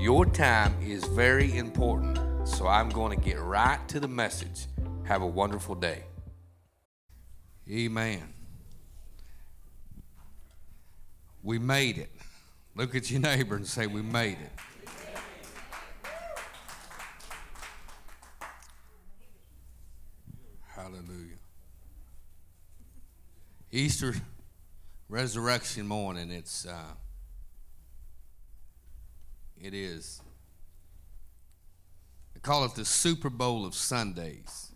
Your time is very important, so I'm going to get right to the message. Have a wonderful day. Amen. We made it. Look at your neighbor and say, We made it. Hallelujah. Easter resurrection morning, it's uh, it is. They call it the Super Bowl of Sundays.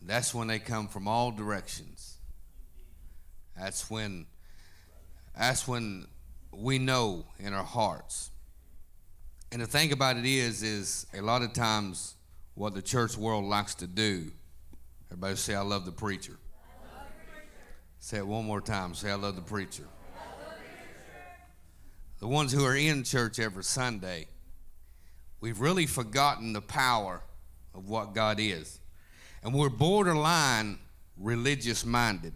That's when they come from all directions. That's when that's when we know in our hearts. And the thing about it is, is a lot of times what the church world likes to do. Everybody say, I love the preacher. Love the preacher. Say it one more time. Say, I love the preacher. The ones who are in church every Sunday, we've really forgotten the power of what God is. And we're borderline religious minded.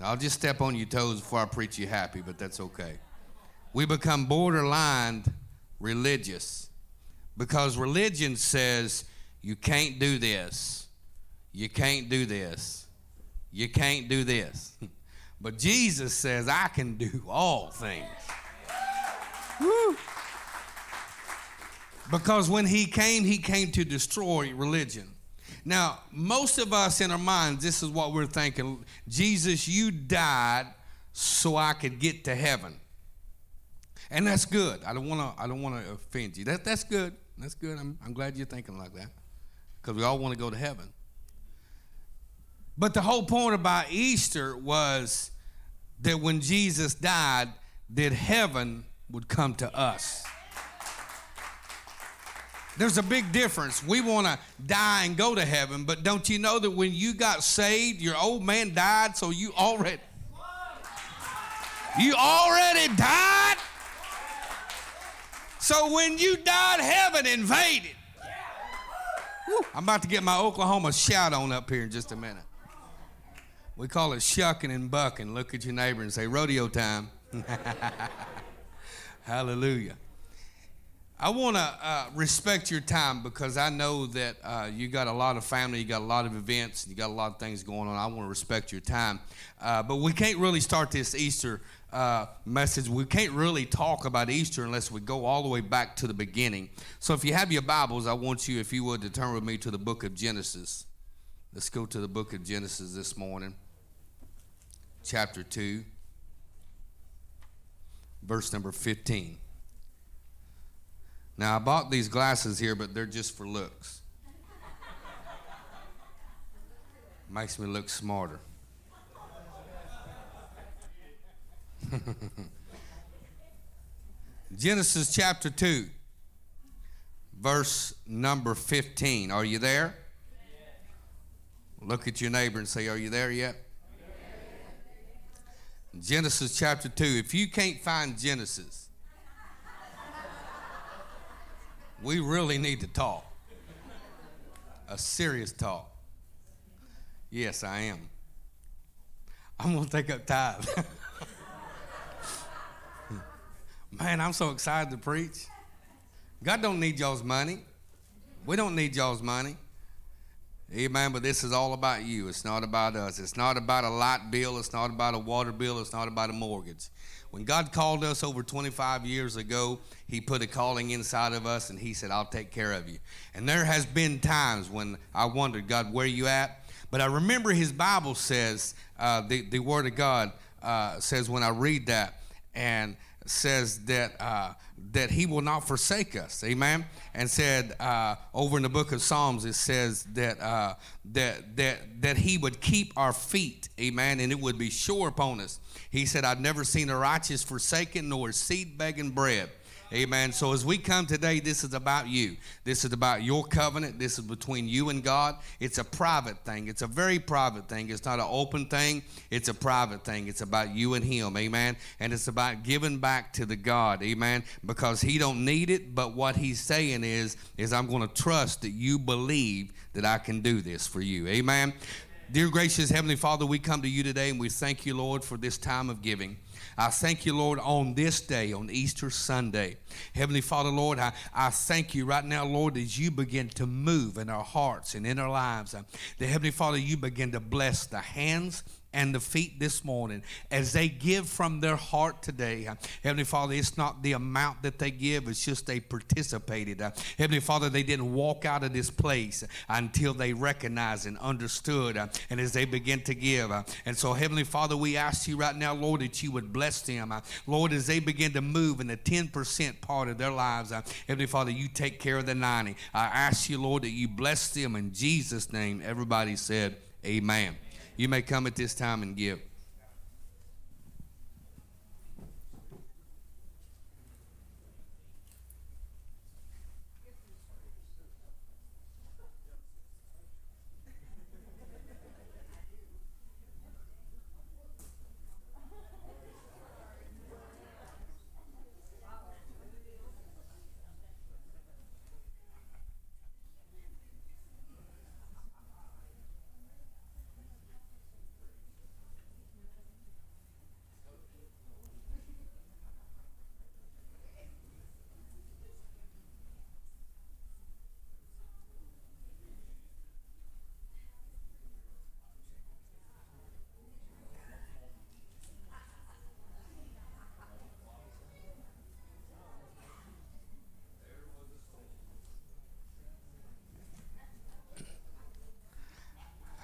I'll just step on your toes before I preach you happy, but that's okay. We become borderline religious because religion says you can't do this, you can't do this, you can't do this. But Jesus says, I can do all things. Woo. Because when he came, he came to destroy religion. Now, most of us in our minds, this is what we're thinking Jesus, you died so I could get to heaven. And that's good. I don't want to I don't want to offend you. That, that's good. That's good. I'm, I'm glad you're thinking like that. Because we all want to go to heaven. But the whole point about Easter was that when Jesus died, that heaven would come to us. There's a big difference. We want to die and go to heaven, but don't you know that when you got saved, your old man died, so you already you already died? So when you died, heaven invaded. I'm about to get my Oklahoma shout on up here in just a minute. We call it shucking and bucking. Look at your neighbor and say, rodeo time. Hallelujah. I want to uh, respect your time because I know that uh, you got a lot of family, you got a lot of events, you got a lot of things going on. I want to respect your time. Uh, but we can't really start this Easter uh, message. We can't really talk about Easter unless we go all the way back to the beginning. So if you have your Bibles, I want you, if you would, to turn with me to the book of Genesis. Let's go to the book of Genesis this morning, chapter 2, verse number 15. Now, I bought these glasses here, but they're just for looks. Makes me look smarter. Genesis chapter 2, verse number 15. Are you there? Look at your neighbor and say, Are you there yet? Genesis chapter 2. If you can't find Genesis, we really need to talk. A serious talk. Yes, I am. I'm going to take up time. Man, I'm so excited to preach. God don't need y'all's money. We don't need y'all's money. Amen. But this is all about you. It's not about us. It's not about a light bill. It's not about a water bill. It's not about a mortgage. When God called us over 25 years ago, He put a calling inside of us and He said, I'll take care of you. And there has been times when I wondered, God, where you at? But I remember His Bible says, uh, the, the Word of God uh, says when I read that, and says that uh, that He will not forsake us. Amen. And said uh, over in the book of Psalms, it says that uh, that that that He would keep our feet. Amen. And it would be sure upon us. He said, "I've never seen a righteous forsaken, nor seed begging bread." Amen. So as we come today, this is about you. This is about your covenant. This is between you and God. It's a private thing. It's a very private thing. It's not an open thing. It's a private thing. It's about you and Him. Amen. And it's about giving back to the God. Amen. Because He don't need it, but what He's saying is, is I'm going to trust that you believe that I can do this for you. Amen. Dear gracious Heavenly Father, we come to you today and we thank you, Lord, for this time of giving. I thank you, Lord, on this day, on Easter Sunday. Heavenly Father, Lord, I, I thank you right now, Lord, as you begin to move in our hearts and in our lives. Uh, the Heavenly Father, you begin to bless the hands and the feet this morning as they give from their heart today. Heavenly Father, it's not the amount that they give, it's just they participated. Uh, Heavenly Father, they didn't walk out of this place until they recognized and understood, uh, and as they begin to give. Uh, and so, Heavenly Father, we ask you right now, Lord, that you would bless them. Lord, as they begin to move in the 10% part of their lives, Heavenly Father, you take care of the 90. I ask you, Lord, that you bless them in Jesus' name. Everybody said, Amen. You may come at this time and give.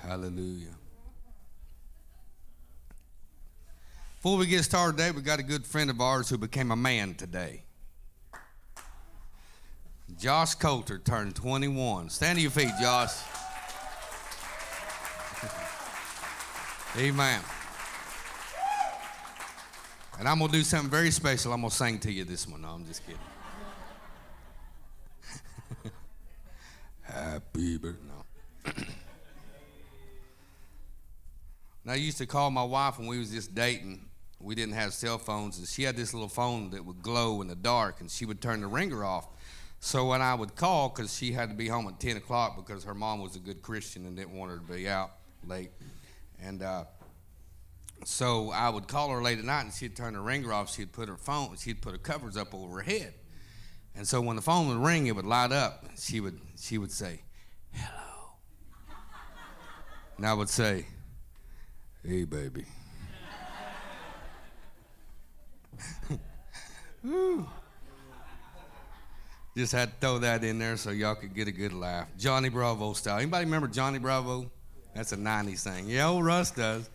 Hallelujah. Before we get started today, we got a good friend of ours who became a man today. Josh Coulter turned 21. Stand to your feet, Josh. Amen. And I'm going to do something very special. I'm going to sing to you this one. No, I'm just kidding. Happy birthday. No. I used to call my wife when we was just dating. We didn't have cell phones, and she had this little phone that would glow in the dark, and she would turn the ringer off. So when I would call, because she had to be home at 10 o'clock because her mom was a good Christian and didn't want her to be out late. And uh, so I would call her late at night, and she'd turn the ringer off. She'd put her phone, she'd put her covers up over her head. And so when the phone would ring, it would light up. She would, she would say, hello. And I would say, Hey, baby. Just had to throw that in there so y'all could get a good laugh. Johnny Bravo style. Anybody remember Johnny Bravo? That's a 90s thing. Yeah, old Russ does.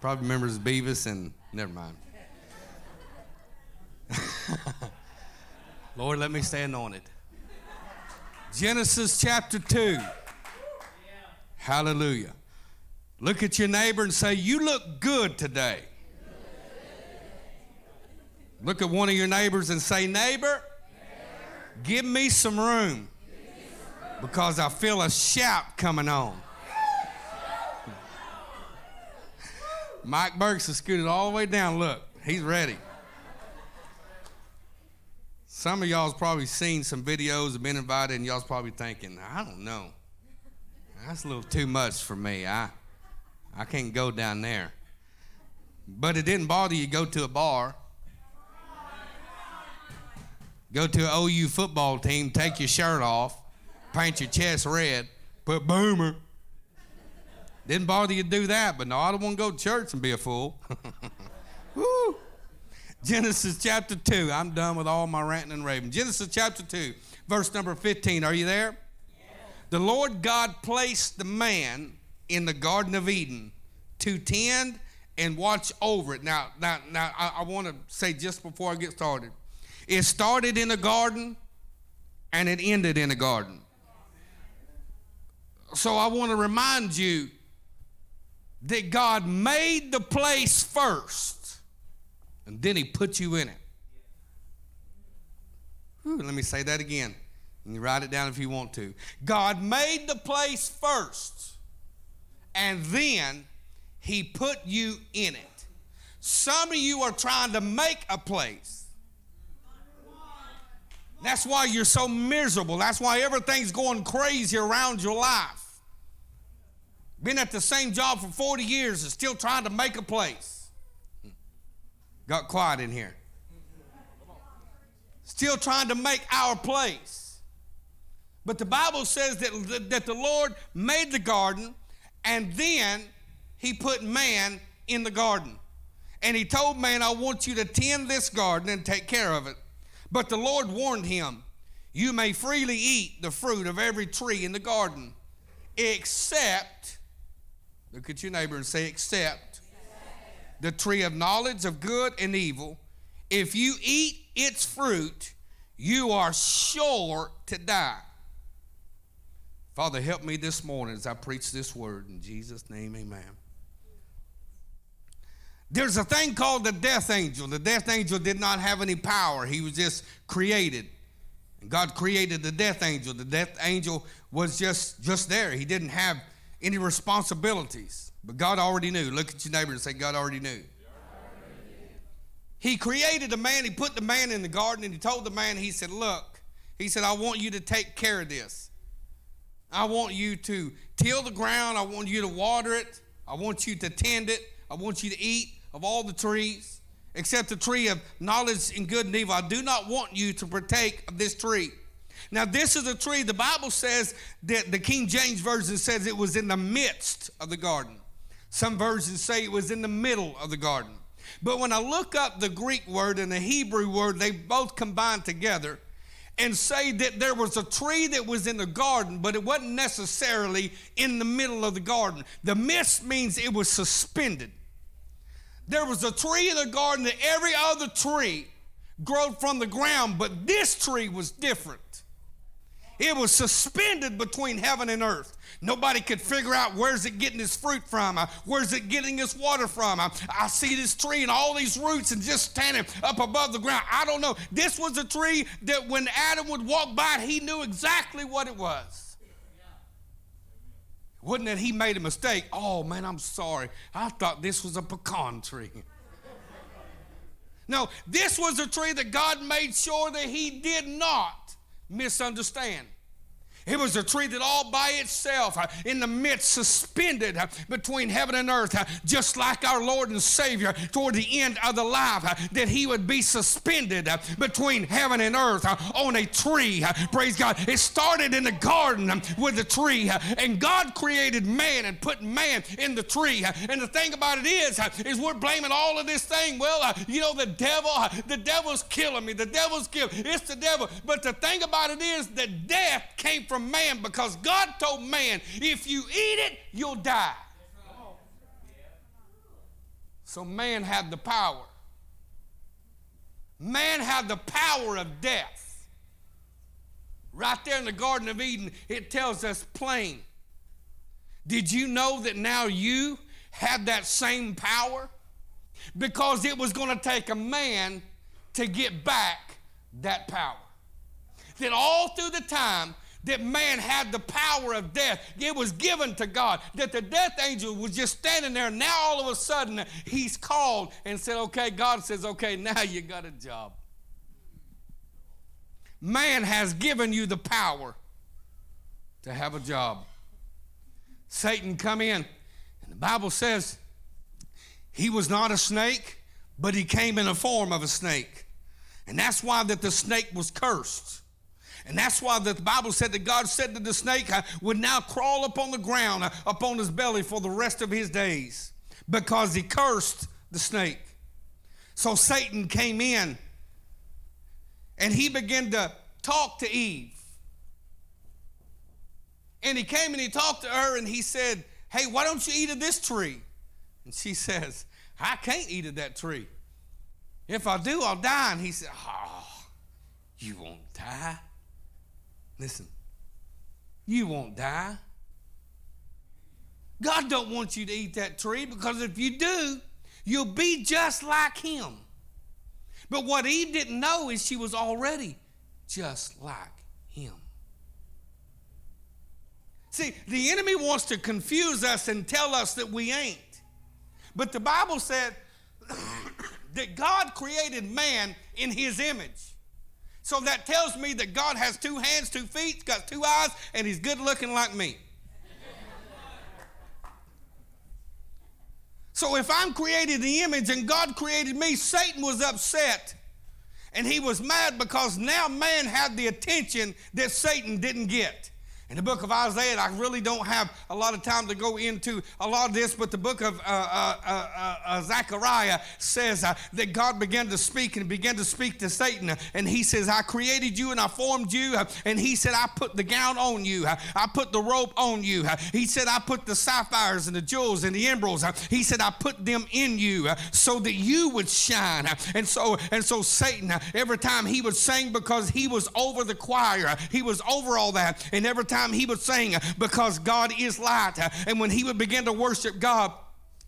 Probably remembers Beavis and never mind. Lord, let me stand on it. Genesis chapter 2. Hallelujah. Look at your neighbor and say, You look good today. Look at one of your neighbors and say, Neighbor, give me some room because I feel a shout coming on. Mike Burks has scooted all the way down. Look, he's ready. Some of y'all's probably seen some videos and been invited, and y'all's probably thinking, I don't know. That's a little too much for me. I, I can't go down there. But it didn't bother you go to a bar. Go to an OU football team, take your shirt off, paint your chest red, put boomer. Didn't bother you to do that, but no, I don't want to go to church and be a fool. Woo. Genesis chapter 2. I'm done with all my ranting and raving. Genesis chapter 2, verse number 15. Are you there? Yes. The Lord God placed the man in the Garden of Eden to tend and watch over it. Now, now, now I, I want to say just before I get started, it started in a garden and it ended in a garden. So I want to remind you that God made the place first and then he put you in it. Let me say that again. You can write it down if you want to. God made the place first, and then He put you in it. Some of you are trying to make a place. That's why you're so miserable. That's why everything's going crazy around your life. Been at the same job for 40 years and still trying to make a place. Got quiet in here. Still trying to make our place. But the Bible says that, that the Lord made the garden and then he put man in the garden. And he told man, I want you to tend this garden and take care of it. But the Lord warned him, You may freely eat the fruit of every tree in the garden, except, look at your neighbor and say, except the tree of knowledge of good and evil. If you eat its fruit, you are sure to die. Father, help me this morning as I preach this word. In Jesus' name, amen. There's a thing called the death angel. The death angel did not have any power, he was just created. And God created the death angel. The death angel was just, just there, he didn't have any responsibilities. But God already knew. Look at your neighbor and say, God already knew. He created a man, he put the man in the garden, and he told the man, he said, Look, he said, I want you to take care of this. I want you to till the ground, I want you to water it, I want you to tend it, I want you to eat of all the trees, except the tree of knowledge and good and evil. I do not want you to partake of this tree. Now, this is a tree, the Bible says that the King James Version says it was in the midst of the garden. Some versions say it was in the middle of the garden. But when I look up the Greek word and the Hebrew word, they both combine together and say that there was a tree that was in the garden, but it wasn't necessarily in the middle of the garden. The midst means it was suspended. There was a tree in the garden that every other tree grew from the ground, but this tree was different. It was suspended between heaven and earth. Nobody could figure out where's it getting its fruit from, uh, where's it getting its water from. Uh, I see this tree and all these roots and just standing up above the ground. I don't know. This was a tree that when Adam would walk by, he knew exactly what it was. Wasn't that he made a mistake? Oh man, I'm sorry. I thought this was a pecan tree. no, this was a tree that God made sure that he did not misunderstand. It was a tree that all by itself, uh, in the midst, suspended uh, between heaven and earth, uh, just like our Lord and Savior toward the end of the life, uh, that He would be suspended uh, between heaven and earth uh, on a tree. Praise God. It started in the garden um, with a tree, and God created man and put man in the tree. And the thing about it is, is we're blaming all of this thing. Well, you know, the devil, the devil's killing me. The devil's killing. It's the devil. But the thing about it is that death came from from man because God told man, if you eat it, you'll die. So man had the power. Man had the power of death. Right there in the Garden of Eden, it tells us plain. Did you know that now you had that same power? Because it was going to take a man to get back that power. That all through the time that man had the power of death. It was given to God. That the death angel was just standing there. Now all of a sudden he's called and said, Okay, God says, Okay, now you got a job. Man has given you the power to have a job. Satan come in, and the Bible says he was not a snake, but he came in the form of a snake. And that's why that the snake was cursed. And that's why the Bible said that God said that the snake uh, would now crawl upon the ground, uh, upon his belly for the rest of his days, because he cursed the snake. So Satan came in and he began to talk to Eve. And he came and he talked to her and he said, Hey, why don't you eat of this tree? And she says, I can't eat of that tree. If I do, I'll die. And he said, Oh, you won't die. Listen, you won't die. God don't want you to eat that tree because if you do, you'll be just like him. But what Eve didn't know is she was already just like him. See, the enemy wants to confuse us and tell us that we ain't. But the Bible said that God created man in his image. So that tells me that God has two hands, two feet, got two eyes, and he's good looking like me. So if I'm created in the image and God created me, Satan was upset. And he was mad because now man had the attention that Satan didn't get. In the book of Isaiah, I really don't have a lot of time to go into a lot of this, but the book of uh, uh, uh, uh Zechariah says uh, that God began to speak and began to speak to Satan. And he says, I created you and I formed you. And he said, I put the gown on you. I put the robe on you. He said, I put the sapphires and the jewels and the emeralds. He said, I put them in you so that you would shine. And so, and so Satan, every time he would sing because he was over the choir, he was over all that. And every time time he would sing, because God is light. And when he would begin to worship God,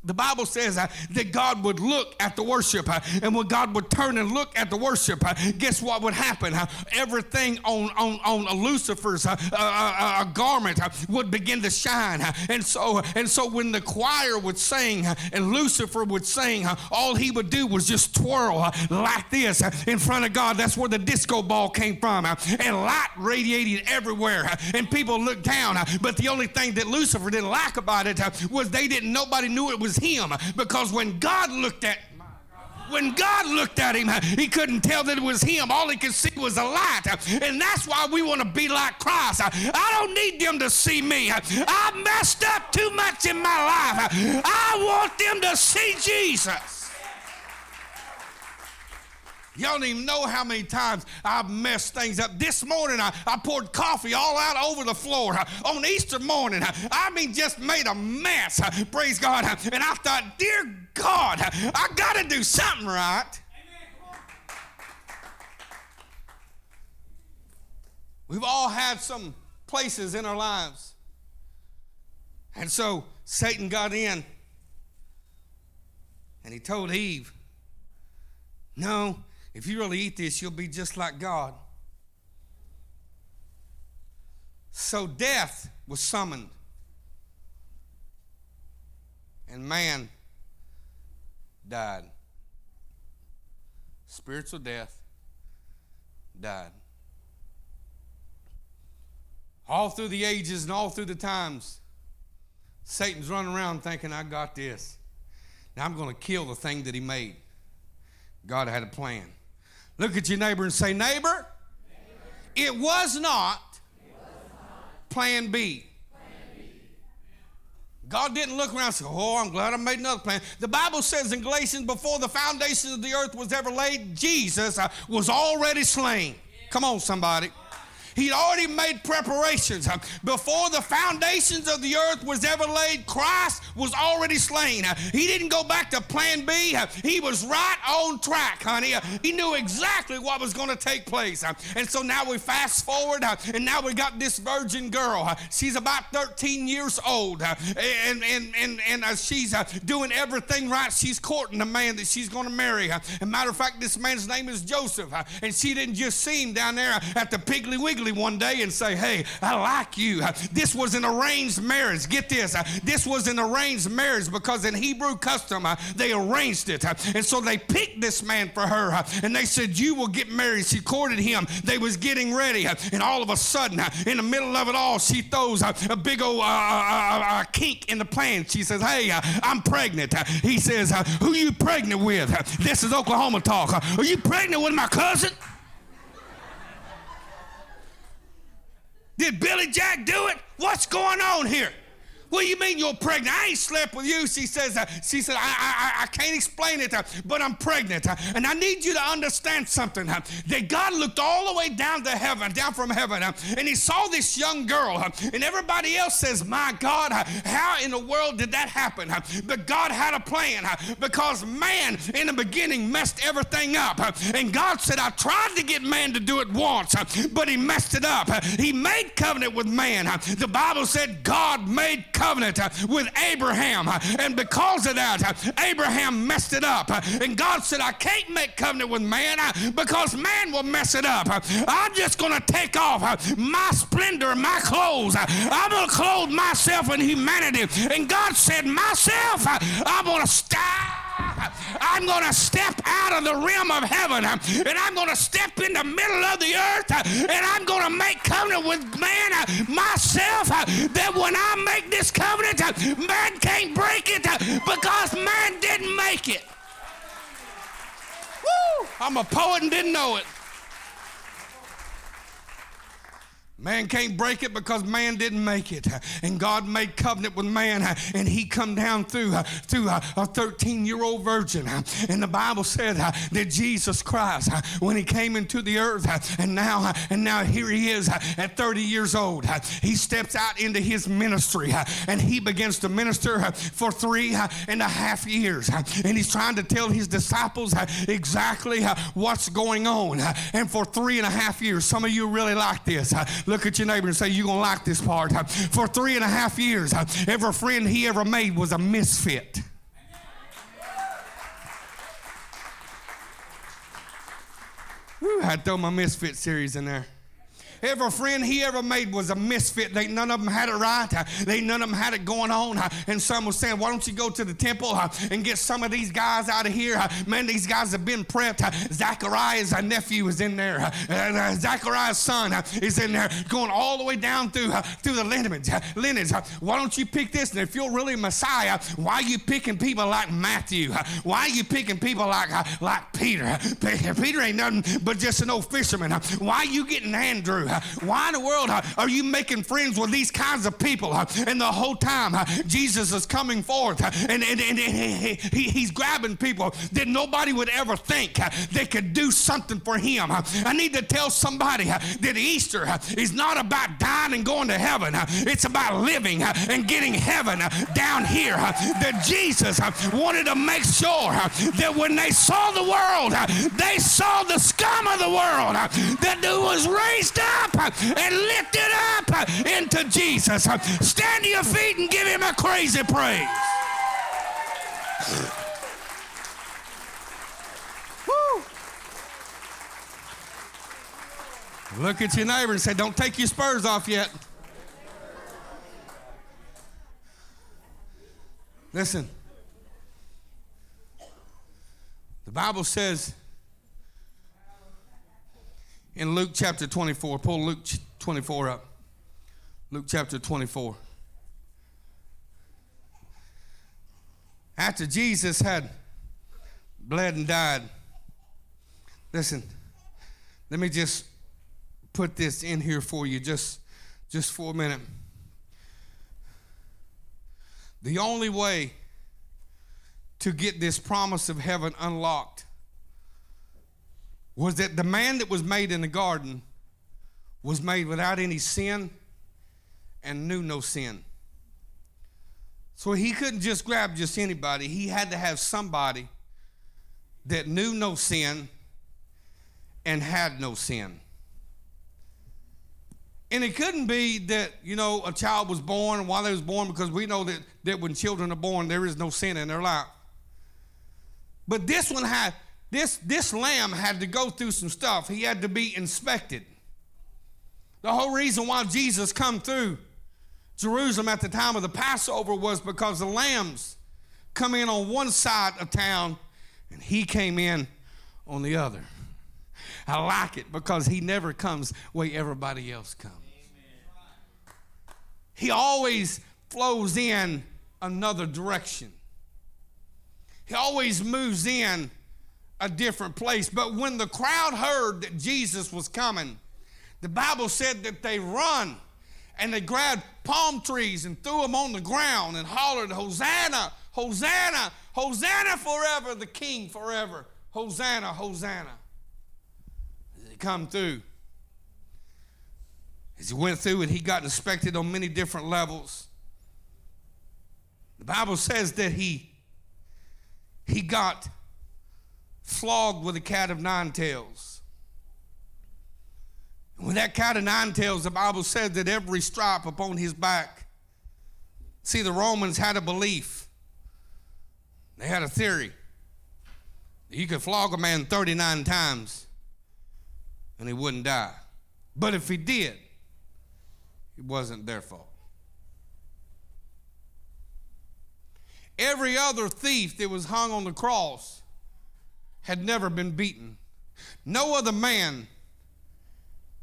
the Bible says uh, that God would look at the worship, uh, and when God would turn and look at the worship, uh, guess what would happen? everything on, on, on Lucifer's uh, uh, uh, garment would begin to shine. and so, and so when the choir would sing and Lucifer would sing, all he would do was just twirl like this in front of God. That's where the disco ball came from. and light radiated everywhere. and people looked down. but the only thing that Lucifer didn't like about it was they didn't, nobody knew it was was him because when God looked at when God looked at him, he couldn't tell that it was him. All he could see was a light. And that's why we want to be like Christ. I don't need them to see me. I messed up too much in my life. I want them to see Jesus. Y'all don't even know how many times I've messed things up. This morning, I, I poured coffee all out over the floor. On Easter morning, I mean, just made a mess. Praise God. And I thought, dear God, I got to do something right. We've all had some places in our lives. And so Satan got in and he told Eve, No, if you really eat this, you'll be just like God. So death was summoned. And man died. Spiritual death died. All through the ages and all through the times, Satan's running around thinking, I got this. Now I'm going to kill the thing that he made. God had a plan. Look at your neighbor and say, Neighbor, neighbor. It, was not, it was not plan B. God didn't look around and say, Oh, I'm glad I made another plan. The Bible says in Galatians, before the foundation of the earth was ever laid, Jesus uh, was already slain. Come on, somebody. He'd already made preparations. Before the foundations of the earth was ever laid, Christ was already slain. He didn't go back to plan B. He was right on track, honey. He knew exactly what was going to take place. And so now we fast forward, and now we got this virgin girl. She's about 13 years old, and, and, and, and uh, she's uh, doing everything right. She's courting the man that she's going to marry. As a matter of fact, this man's name is Joseph, and she didn't just see him down there at the Piggly Wiggly one day and say, Hey, I like you. This was an arranged marriage. Get this. This was an arranged marriage because in Hebrew custom, uh, they arranged it. And so they picked this man for her uh, and they said, You will get married. She courted him. They was getting ready. Uh, and all of a sudden, in the middle of it all, she throws a big old uh, uh, uh, kink in the plan. She says, Hey, I'm pregnant. He says, Who you pregnant with? This is Oklahoma talk. Are you pregnant with my cousin? Did Billy Jack do it? What's going on here? What do you mean you're pregnant? I ain't slept with you. She says, uh, she said, I, I, I can't explain it, uh, but I'm pregnant. Uh, and I need you to understand something. Uh, that God looked all the way down to heaven, down from heaven, uh, and he saw this young girl. Uh, and everybody else says, my God, how in the world did that happen? But God had a plan because man in the beginning messed everything up. And God said, I tried to get man to do it once, but he messed it up. He made covenant with man. The Bible said God made covenant Uh, with Abraham. Uh, and because of that, uh, Abraham messed it up. And God said, I can't make covenant with man because man will mess it up. I'm just going to take off my splendor, my clothes. I'm going to clothe myself in humanity. And God said, Myself, I'm going to stop. I'm going to step out of the realm of heaven and I'm going to step in the middle of the earth and I'm going to make covenant with man myself that when I make this covenant, man can't break it because man didn't make it. Woo! I'm a poet and didn't know it. Man can't break it because man didn't make it. And God made covenant with man and he come down through, through a 13-year-old virgin. And the Bible said that Jesus Christ, when he came into the earth, and now, and now here he is at 30 years old. He steps out into his ministry and he begins to minister for three and a half years. And he's trying to tell his disciples exactly what's going on. And for three and a half years, some of you really like this Look at your neighbor and say, You're going to like this part. For three and a half years, every friend he ever made was a misfit. Whew, I throw my misfit series in there. Every friend he ever made was a misfit. They, none of them had it right. They none of them had it going on. And some was saying, why don't you go to the temple and get some of these guys out of here? Man, these guys have been prepped. Zachariah's nephew is in there. Uh, Zachariah's son is in there going all the way down through, through the lineage. lineage. Why don't you pick this? And if you're really Messiah, why are you picking people like Matthew? Why are you picking people like, like Peter? Peter ain't nothing but just an old fisherman. Why are you getting Andrew? Why in the world are you making friends with these kinds of people? And the whole time Jesus is coming forth and, and, and he, he's grabbing people that nobody would ever think they could do something for him. I need to tell somebody that Easter is not about dying and going to heaven. It's about living and getting heaven down here. That Jesus wanted to make sure that when they saw the world, they saw the scum of the world that was raised up up and lift it up into Jesus. Stand to your feet and give him a crazy praise. Woo. Look at your neighbor and say, Don't take your spurs off yet. Listen. The Bible says in Luke chapter 24. Pull Luke 24 up. Luke chapter 24. After Jesus had bled and died, listen, let me just put this in here for you just, just for a minute. The only way to get this promise of heaven unlocked was that the man that was made in the garden was made without any sin and knew no sin. So he couldn't just grab just anybody. He had to have somebody that knew no sin and had no sin. And it couldn't be that, you know, a child was born while they was born because we know that, that when children are born, there is no sin in their life. But this one had this, this lamb had to go through some stuff. He had to be inspected. The whole reason why Jesus come through Jerusalem at the time of the Passover was because the lambs come in on one side of town and he came in on the other. I like it because he never comes where everybody else comes. He always flows in another direction. He always moves in a different place. But when the crowd heard that Jesus was coming, the Bible said that they run and they grabbed palm trees and threw them on the ground and hollered, Hosanna, Hosanna, Hosanna forever, the King forever. Hosanna, Hosanna. As he come through. As he went through and he got inspected on many different levels. The Bible says that he he got flogged with a cat of nine tails. And with that cat of nine tails, the Bible said that every stripe upon his back See, the Romans had a belief, they had a theory. You could flog a man 39 times and he wouldn't die. But if he did, it wasn't their fault. Every other thief that was hung on the cross had never been beaten. No other man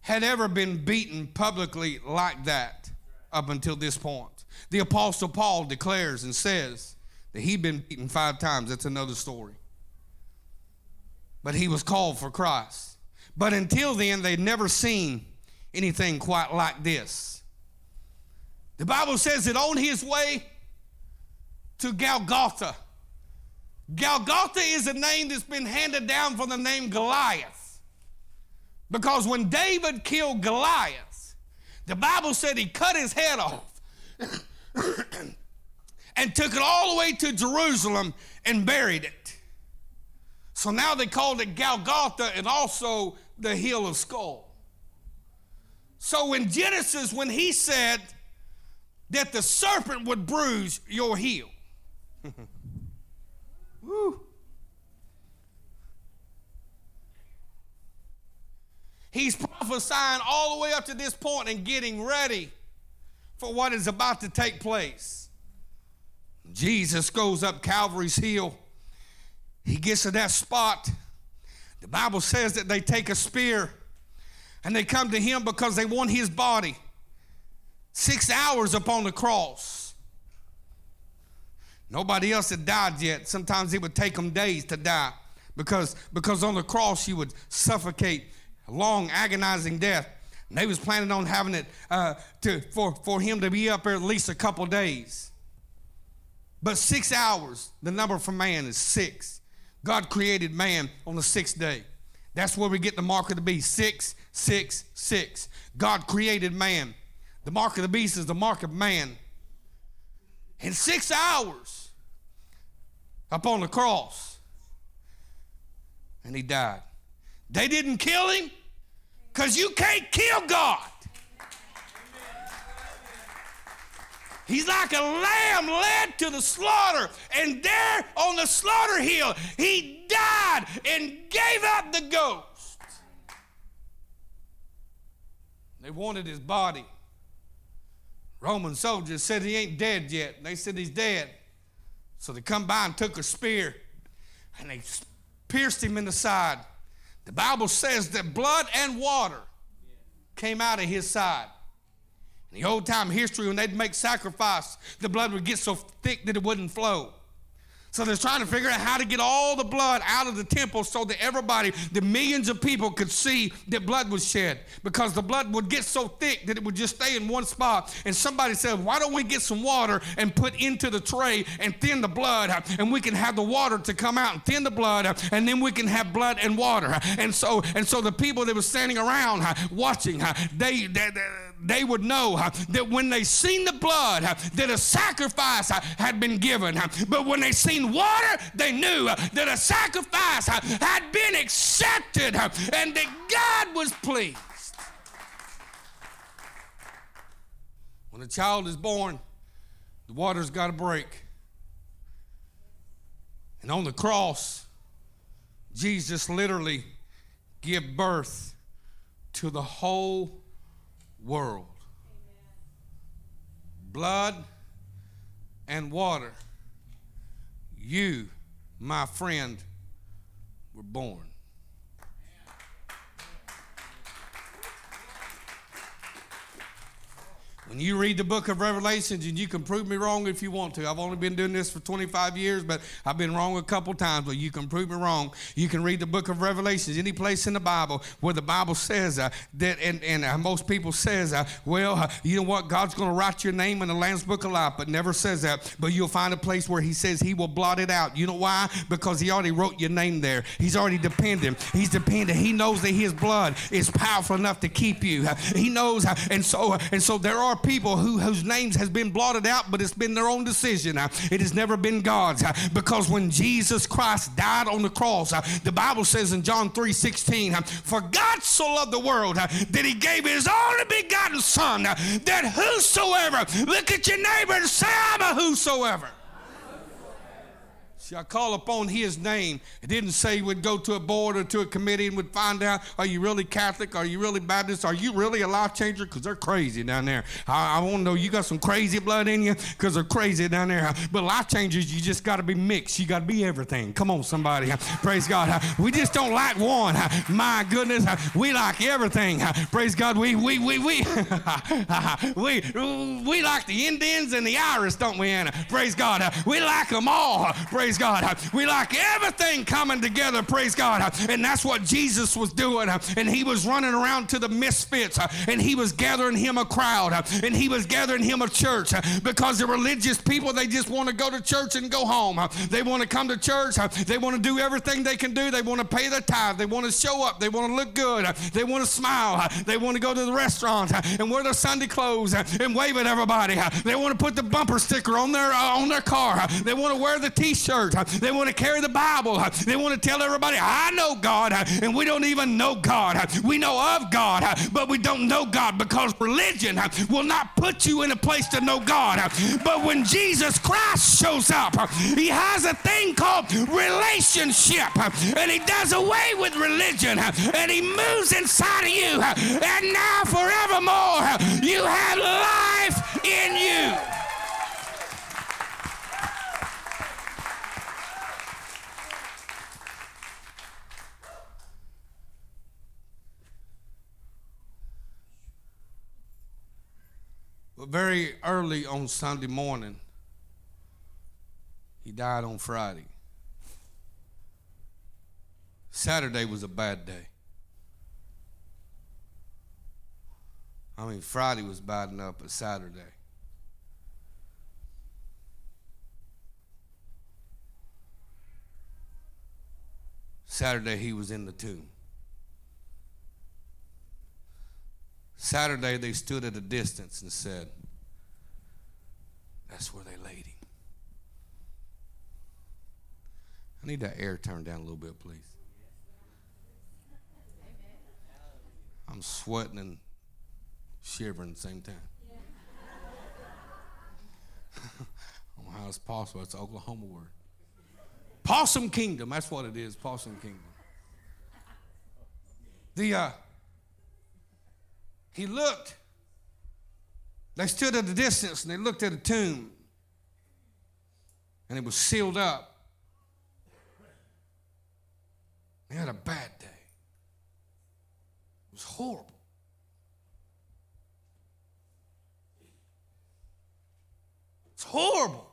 had ever been beaten publicly like that up until this point. The Apostle Paul declares and says that he'd been beaten five times. That's another story. But he was called for Christ. But until then, they'd never seen anything quite like this. The Bible says that on his way to Golgotha, Golgotha is a name that's been handed down from the name Goliath. Because when David killed Goliath, the Bible said he cut his head off and took it all the way to Jerusalem and buried it. So now they called it Golgotha and also the Hill of Skull. So in Genesis, when he said that the serpent would bruise your heel, Woo. He's prophesying all the way up to this point and getting ready for what is about to take place. Jesus goes up Calvary's hill. He gets to that spot. The Bible says that they take a spear and they come to him because they want his body. Six hours upon the cross. Nobody else had died yet. Sometimes it would take them days to die because, because on the cross you would suffocate a long, agonizing death. And they was planning on having it uh, to, for, for him to be up there at least a couple days. But six hours, the number for man is six. God created man on the sixth day. That's where we get the mark of the beast. Six, six, six. God created man. The mark of the beast is the mark of man. In six hours, up on the cross, and he died. They didn't kill him because you can't kill God. He's like a lamb led to the slaughter. And there on the slaughter hill, he died and gave up the ghost. They wanted his body. Roman soldiers said he ain't dead yet. They said he's dead. So they come by and took a spear and they pierced him in the side. The Bible says that blood and water came out of his side. In the old time history, when they'd make sacrifice, the blood would get so thick that it wouldn't flow. So they're trying to figure out how to get all the blood out of the temple so that everybody, the millions of people, could see that blood was shed. Because the blood would get so thick that it would just stay in one spot. And somebody said, Why don't we get some water and put into the tray and thin the blood? And we can have the water to come out and thin the blood, and then we can have blood and water. And so, and so the people that were standing around watching, they, they, they would know that when they seen the blood, that a sacrifice had been given. But when they seen water, they knew that a sacrifice had been accepted and that God was pleased. When a child is born, the water's got to break. And on the cross, Jesus literally gave birth to the whole world. Blood and water you, my friend, were born. When you read the book of Revelations, and you can prove me wrong if you want to. I've only been doing this for 25 years, but I've been wrong a couple times, but you can prove me wrong. You can read the book of Revelations, any place in the Bible where the Bible says uh, that, and, and uh, most people says, uh, well, uh, you know what, God's going to write your name in the Lamb's Book of Life, but never says that. But you'll find a place where he says he will blot it out. You know why? Because he already wrote your name there. He's already dependent. He's dependent. He knows that his blood is powerful enough to keep you. He knows, and so, and so there are people who, whose names has been blotted out, but it's been their own decision. Uh, it has never been God's. Uh, because when Jesus Christ died on the cross, uh, the Bible says in John 3 16, uh, For God so loved the world that he gave his only begotten Son, that whosoever, look at your neighbor and say, I'm a whosoever. Shall call upon his name. It didn't say we'd go to a board or to a committee and would find out are you really Catholic? Are you really Baptist? Are you really a life changer? Because they're crazy down there. I, I want to know you got some crazy blood in you because they're crazy down there. But life changers, you just got to be mixed. You got to be everything. Come on, somebody. Praise God. We just don't like one. My goodness, we like everything. Praise God. We we we we we we like the Indians and the Irish, don't we, Anna? Praise God. We like them all. Praise praise God. We like everything coming together, praise God. And that's what Jesus was doing. And he was running around to the misfits and he was gathering him a crowd and he was gathering him a church because the religious people, they just want to go to church and go home. They want to come to church. They want to do everything they can do. They want to pay their tithe. They want to show up. They want to look good. They want to smile. They want to go to the restaurant and wear their Sunday clothes and wave at everybody. They want to put the bumper sticker on their uh, on their car. They want to wear the T-shirt church. They want to carry the Bible. They want to tell everybody, I know God, and we don't even know God. We know of God, but we don't know God because religion will not put you in a place to know God. But when Jesus Christ shows up, he has a thing called relationship, and he does away with religion, and he moves inside of you, and now forevermore you have life in you. Very early on Sunday morning, he died on Friday. Saturday was a bad day. I mean, Friday was bad enough, but Saturday. Saturday, he was in the tomb. Saturday, they stood at a distance and said, That's where they laid him. I need that air turned down a little bit, please. I'm sweating and shivering at the same time. I don't know how it's possible. It's an Oklahoma word. Possum Kingdom, that's what it is, Possum Kingdom. The uh, he looked. They stood at a distance and they looked at a tomb. And it was sealed up. They had a bad day. It was horrible. It's horrible.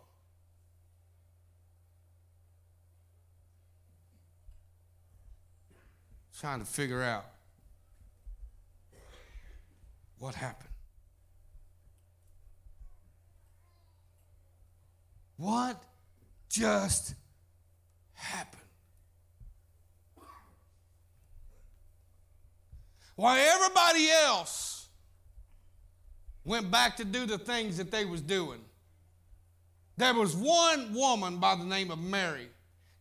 Trying to figure out what happened? What just happened? While everybody else went back to do the things that they was doing, there was one woman by the name of Mary.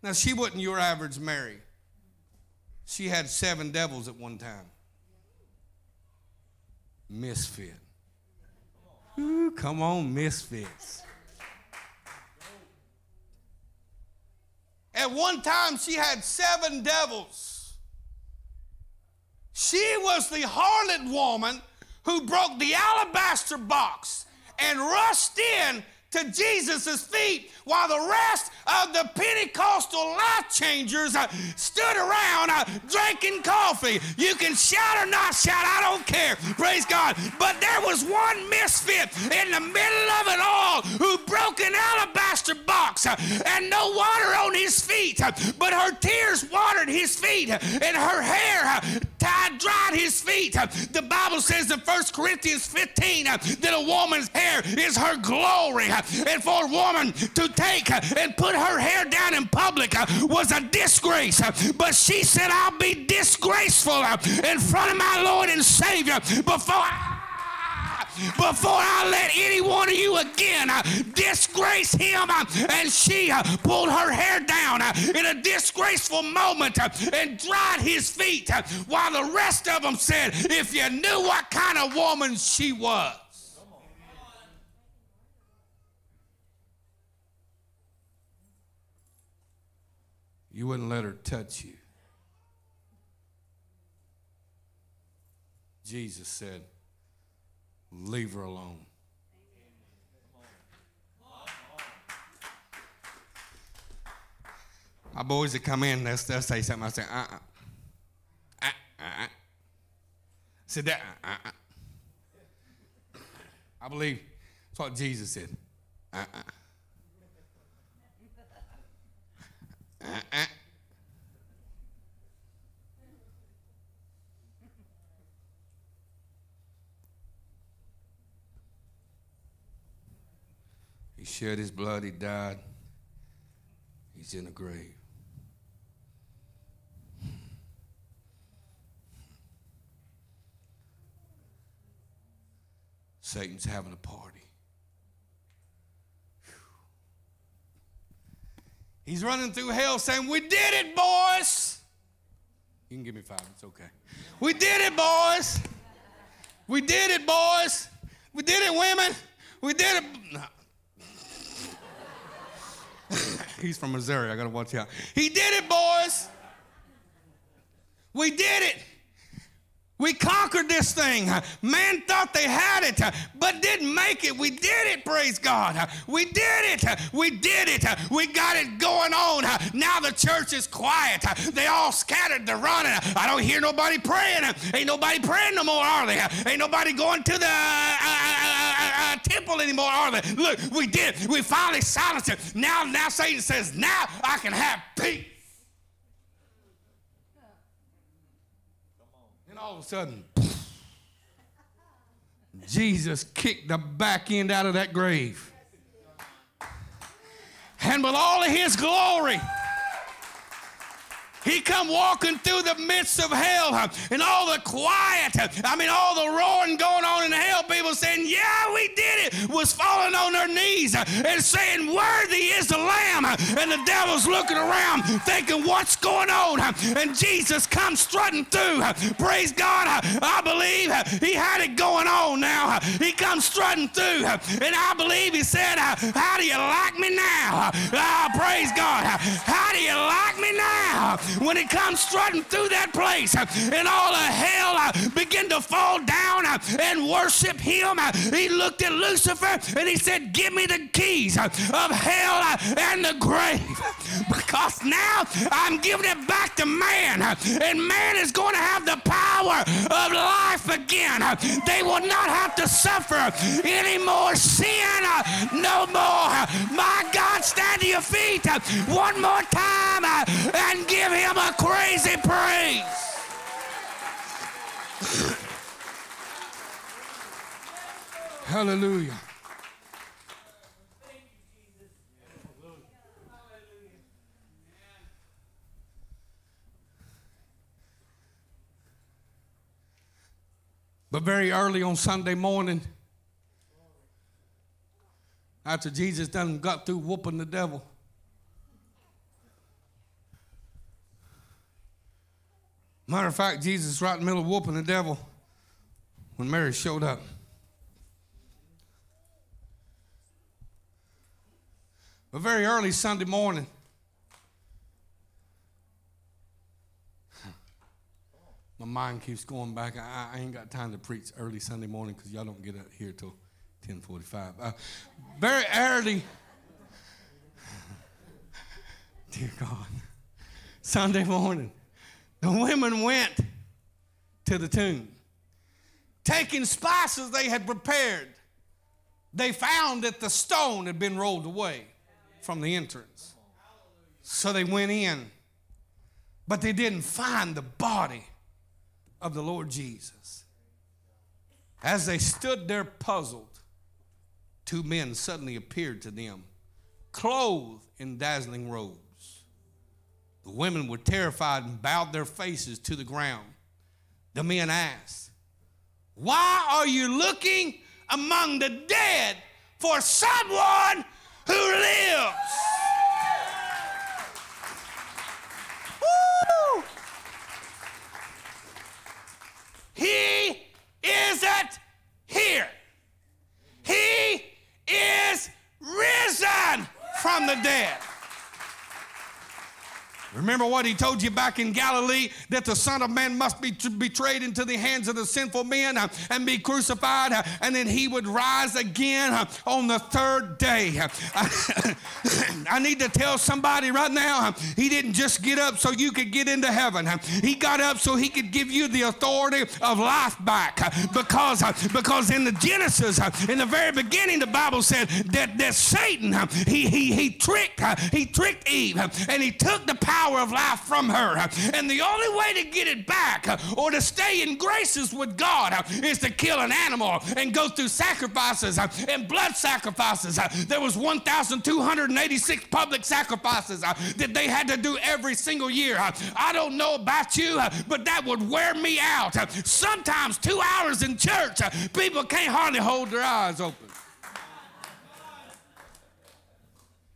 Now, she wasn't your average Mary. She had seven devils at one time misfit. Ooh, come on, misfits. At one time, she had seven devils. She was the harlot woman who broke the alabaster box and rushed in to Jesus' feet while the rest of the Pentecostal life changers uh, stood around uh, drinking coffee. You can shout or not shout, I don't care. Praise God. But there was one misfit in the middle of it all who broke an alabaster box uh, and no water on his feet, uh, but her tears watered his feet uh, and her hair uh, tied, dried his feet. The Bible says in 1 Corinthians 15 that a woman's hair is her glory. And for a woman to take and put her hair down in public uh, was a disgrace. But she said, I'll be disgraceful uh, in front of my Lord and Savior before I before I let any one of you again uh, disgrace him. And she pulled her hair down in a disgraceful moment and dried his feet while the rest of them said, If you knew what kind of woman she was. You wouldn't let her touch you. Jesus said, Leave her alone. My boys that come in, they'll, they'll say something. I say, uh uh-uh. uh. Uh uh. Said that, uh uh. I believe that's what Jesus said. Uh uh. Uh-uh. He shed his blood, he died. He's in a grave. Satan's having a party. He's running through hell saying, We did it, boys. You can give me five, it's okay. We did it, boys. We did it, boys. We did it, women. We did it. No. He's from Missouri. I got to watch out. He did it, boys. We did it. We conquered this thing. Man thought they had it, but didn't make it. We did it, praise God. We did it. We did it. We got it going on. Now the church is quiet. They all scattered. They're running. I don't hear nobody praying. Ain't nobody praying no more, are they? Ain't nobody going to the uh, uh, uh, temple anymore, are they? Look, we did. We finally silenced it. Now, now Satan says, now I can have peace. All of a sudden, Jesus kicked the back end out of that grave. And with all of his glory, he come walking through the midst of hell and all the quiet, I mean, all the roaring going on in hell, people saying, Yeah, we did it, was falling on their knees and saying, Worthy is the Lamb. And the devil's looking around thinking, What's going on? And Jesus comes strutting through. Praise God. I believe he had it going on now. He comes strutting through. And I believe he said, How do you like me now? Oh, praise God. How do you like me now? When he comes strutting through that place uh, and all of hell uh, begin to fall down uh, and worship him, uh, he looked at Lucifer and he said, Give me the keys uh, of hell uh, and the grave. Because now I'm giving it back to man, and man is going to have the power of life again. They will not have to suffer any more sin, no more. My God, stand to your feet one more time and give him him a crazy praise. Hallelujah. But very early on Sunday morning, after Jesus done got through whooping the devil, Matter of fact, Jesus right in the middle of whooping the devil when Mary showed up. But very early Sunday morning, my mind keeps going back. I, I, ain't got time to preach early Sunday morning because y'all don't get out here till 10:45. Uh, very early, dear God, Sunday morning. The women went to the tomb. Taking spices they had prepared, they found that the stone had been rolled away from the entrance. So they went in, but they didn't find the body of the Lord Jesus. As they stood there puzzled, two men suddenly appeared to them, clothed in dazzling robes. The women were terrified and bowed their faces to the ground. The men asked, Why are you looking among the dead for someone who lives. He isn't here. He is risen from the dead. Remember what he told you back in Galilee that the Son of Man must be betrayed into the hands of the sinful men uh, and be crucified, uh, and then he would rise again uh, on the third day. I need to tell somebody right now uh, he didn't just get up so you could get into heaven, uh, he got up so he could give you the authority of life back. Uh, because, because in the Genesis, in the very beginning, the Bible said that, that Satan, he, he, he tricked, he tricked Eve, and he took the power of life from her. And the only way to get it back uh, or to stay in graces with God uh, is to kill an animal and go through sacrifices uh, and blood sacrifices. There was 1,286 public sacrifices that they had to do every single year. I don't know about you, but that would wear me out. Sometimes two hours in church, people can't hardly hold their eyes open.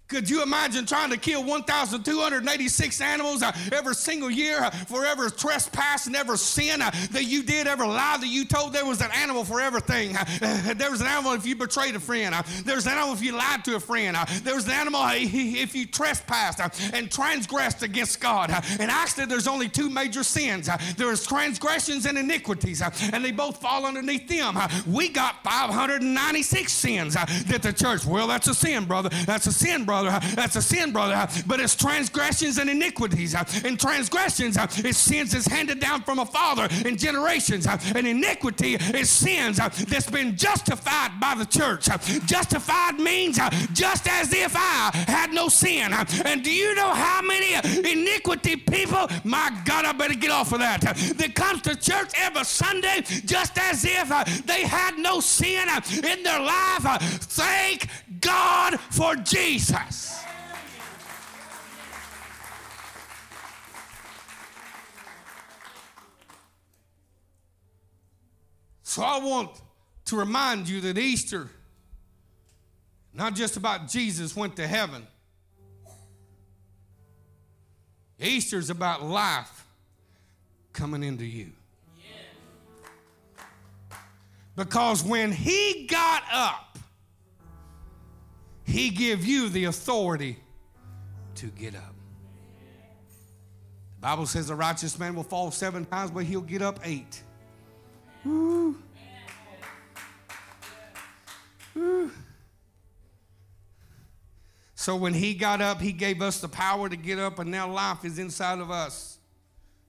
Could you imagine trying to kill 1,286 animals uh, every single year uh, for every trespass and every sin uh, that you did, every lie that you told? There was an animal for everything. Uh, there was an animal if you betrayed a friend. Uh, there was an animal if you lied to a friend. Uh, there was an animal if you trespassed and transgressed against God. And actually, there's only two major sins there is transgressions and iniquities, and they both fall underneath them. We got 596 sins that the church, well, that's a sin, brother. That's a sin, brother brother. That's a sin, brother. But it's transgressions and iniquities. And transgressions is sins that's handed down from a father in generations. And iniquity is sins that's been justified by the church. Justified means just as if I had no sin. And do you know how many iniquity people, my God, I better get off of that, that comes to church every Sunday just as if they had no sin in their life? Thank God for Jesus. So I want to remind you that Easter, not just about Jesus went to heaven, Easter is about life coming into you. Because when he got up, he give you the authority to get up. The Bible says a righteous man will fall seven times, but he'll get up eight. Woo. Woo. So when he got up, he gave us the power to get up, and now life is inside of us.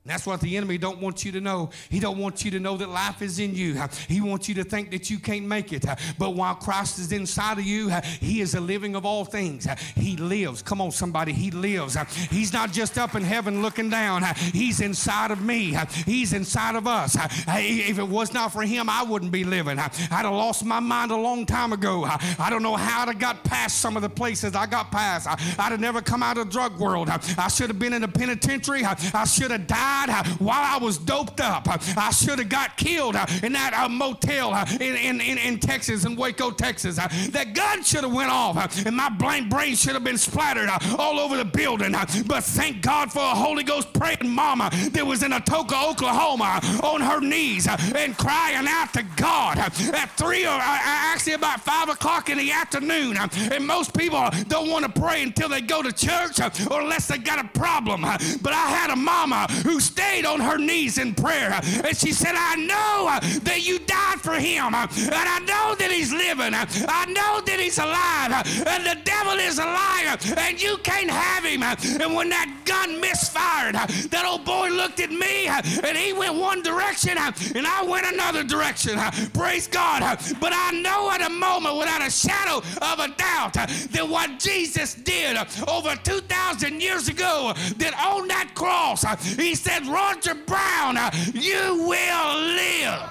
That's what the enemy don't want you to know. He don't want you to know that life is in you. He wants you to think that you can't make it. But while Christ is inside of you, he is the living of all things. He lives. Come on, somebody. He lives. He's not just up in heaven looking down. He's inside of me. He's inside of us. If it was not for him, I wouldn't be living. I'd have lost my mind a long time ago. I don't know how I'd have got past some of the places I got past. I'd have never come out of the drug world. I should have been in a penitentiary. I should have died Uh, while I was doped up. Uh, I should have got killed uh, in that uh, motel in, in, in, Texas, in Waco, Texas. That gun should have went off and my blind brain should have been splattered all over the building. But thank God for a Holy Ghost praying mama that was in Atoka, Oklahoma on her knees and crying out to God at three or actually about five o'clock in the afternoon. And most people don't want to pray until they go to church or unless they got a problem. But I had a mama who stayed on her knees in prayer. And she said, I know uh, that you died for him. Uh, and I know that he's living. Uh, I know that he's alive. And the devil is a liar. And you can't have him. And when that gun misfired, that old boy looked at me and he went one direction and I went another direction. Praise God. But I know at a moment without a shadow of a doubt that what Jesus did over 2,000 years ago, that on that cross, he said, said, Roger Brown, uh, you will live.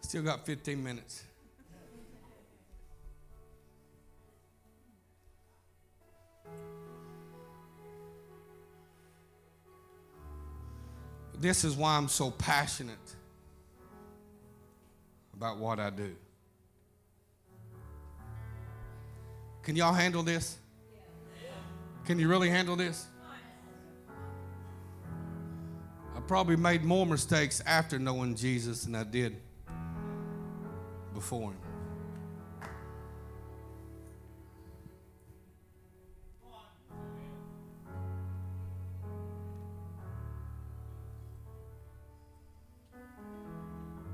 Still got 15 minutes. This is why I'm so passionate about what I do. Can y'all handle this? Can you really handle this? I probably made more mistakes after knowing Jesus than I did before him.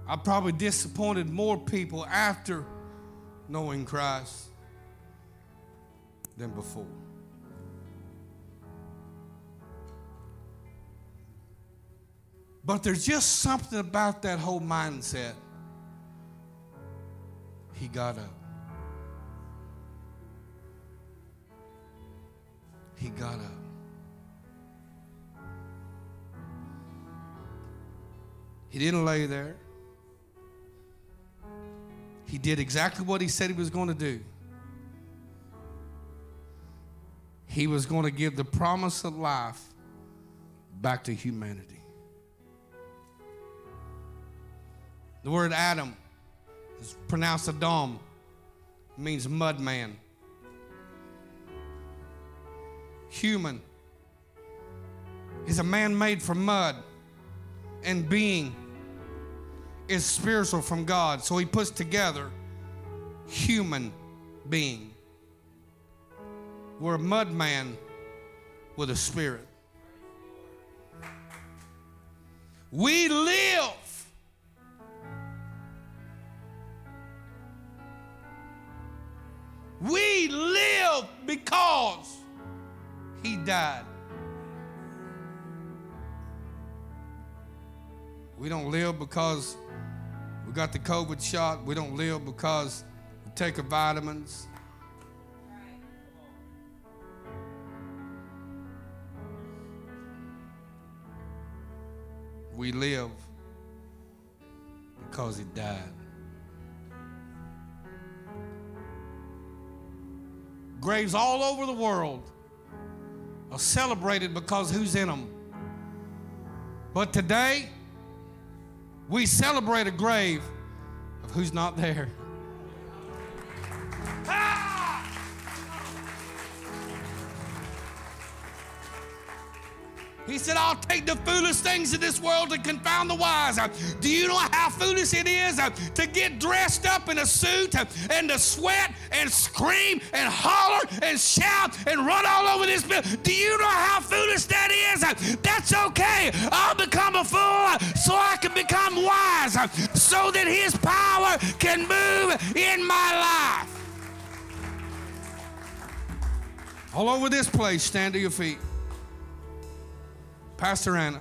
I probably disappointed more people after knowing Christ than before. But there's just something about that whole mindset. He got up. He got up. He didn't lay there. He did exactly what he said he was going to do. He was going to give the promise of life back to humanity. The word Adam is pronounced Adam, means mud man. Human is a man made from mud, and being is spiritual from God. So he puts together human being. We're a mud man with a spirit. We live We live because he died. We don't live because we got the COVID shot. We don't live because we take our vitamins. We live because he died. Graves all over the world are celebrated because who's in them. But today, we celebrate a grave of who's not there. He said, I'll take the foolish things of this world to confound the wise. Do you know how foolish it is uh, to get dressed up in a suit uh, and to sweat and scream and holler and shout and run all over this building? Do you know how foolish that is? Uh, that's okay. I'll become a fool so I can become wise so that his power can move in my life. All over this place, stand to your feet. Pastor Anna.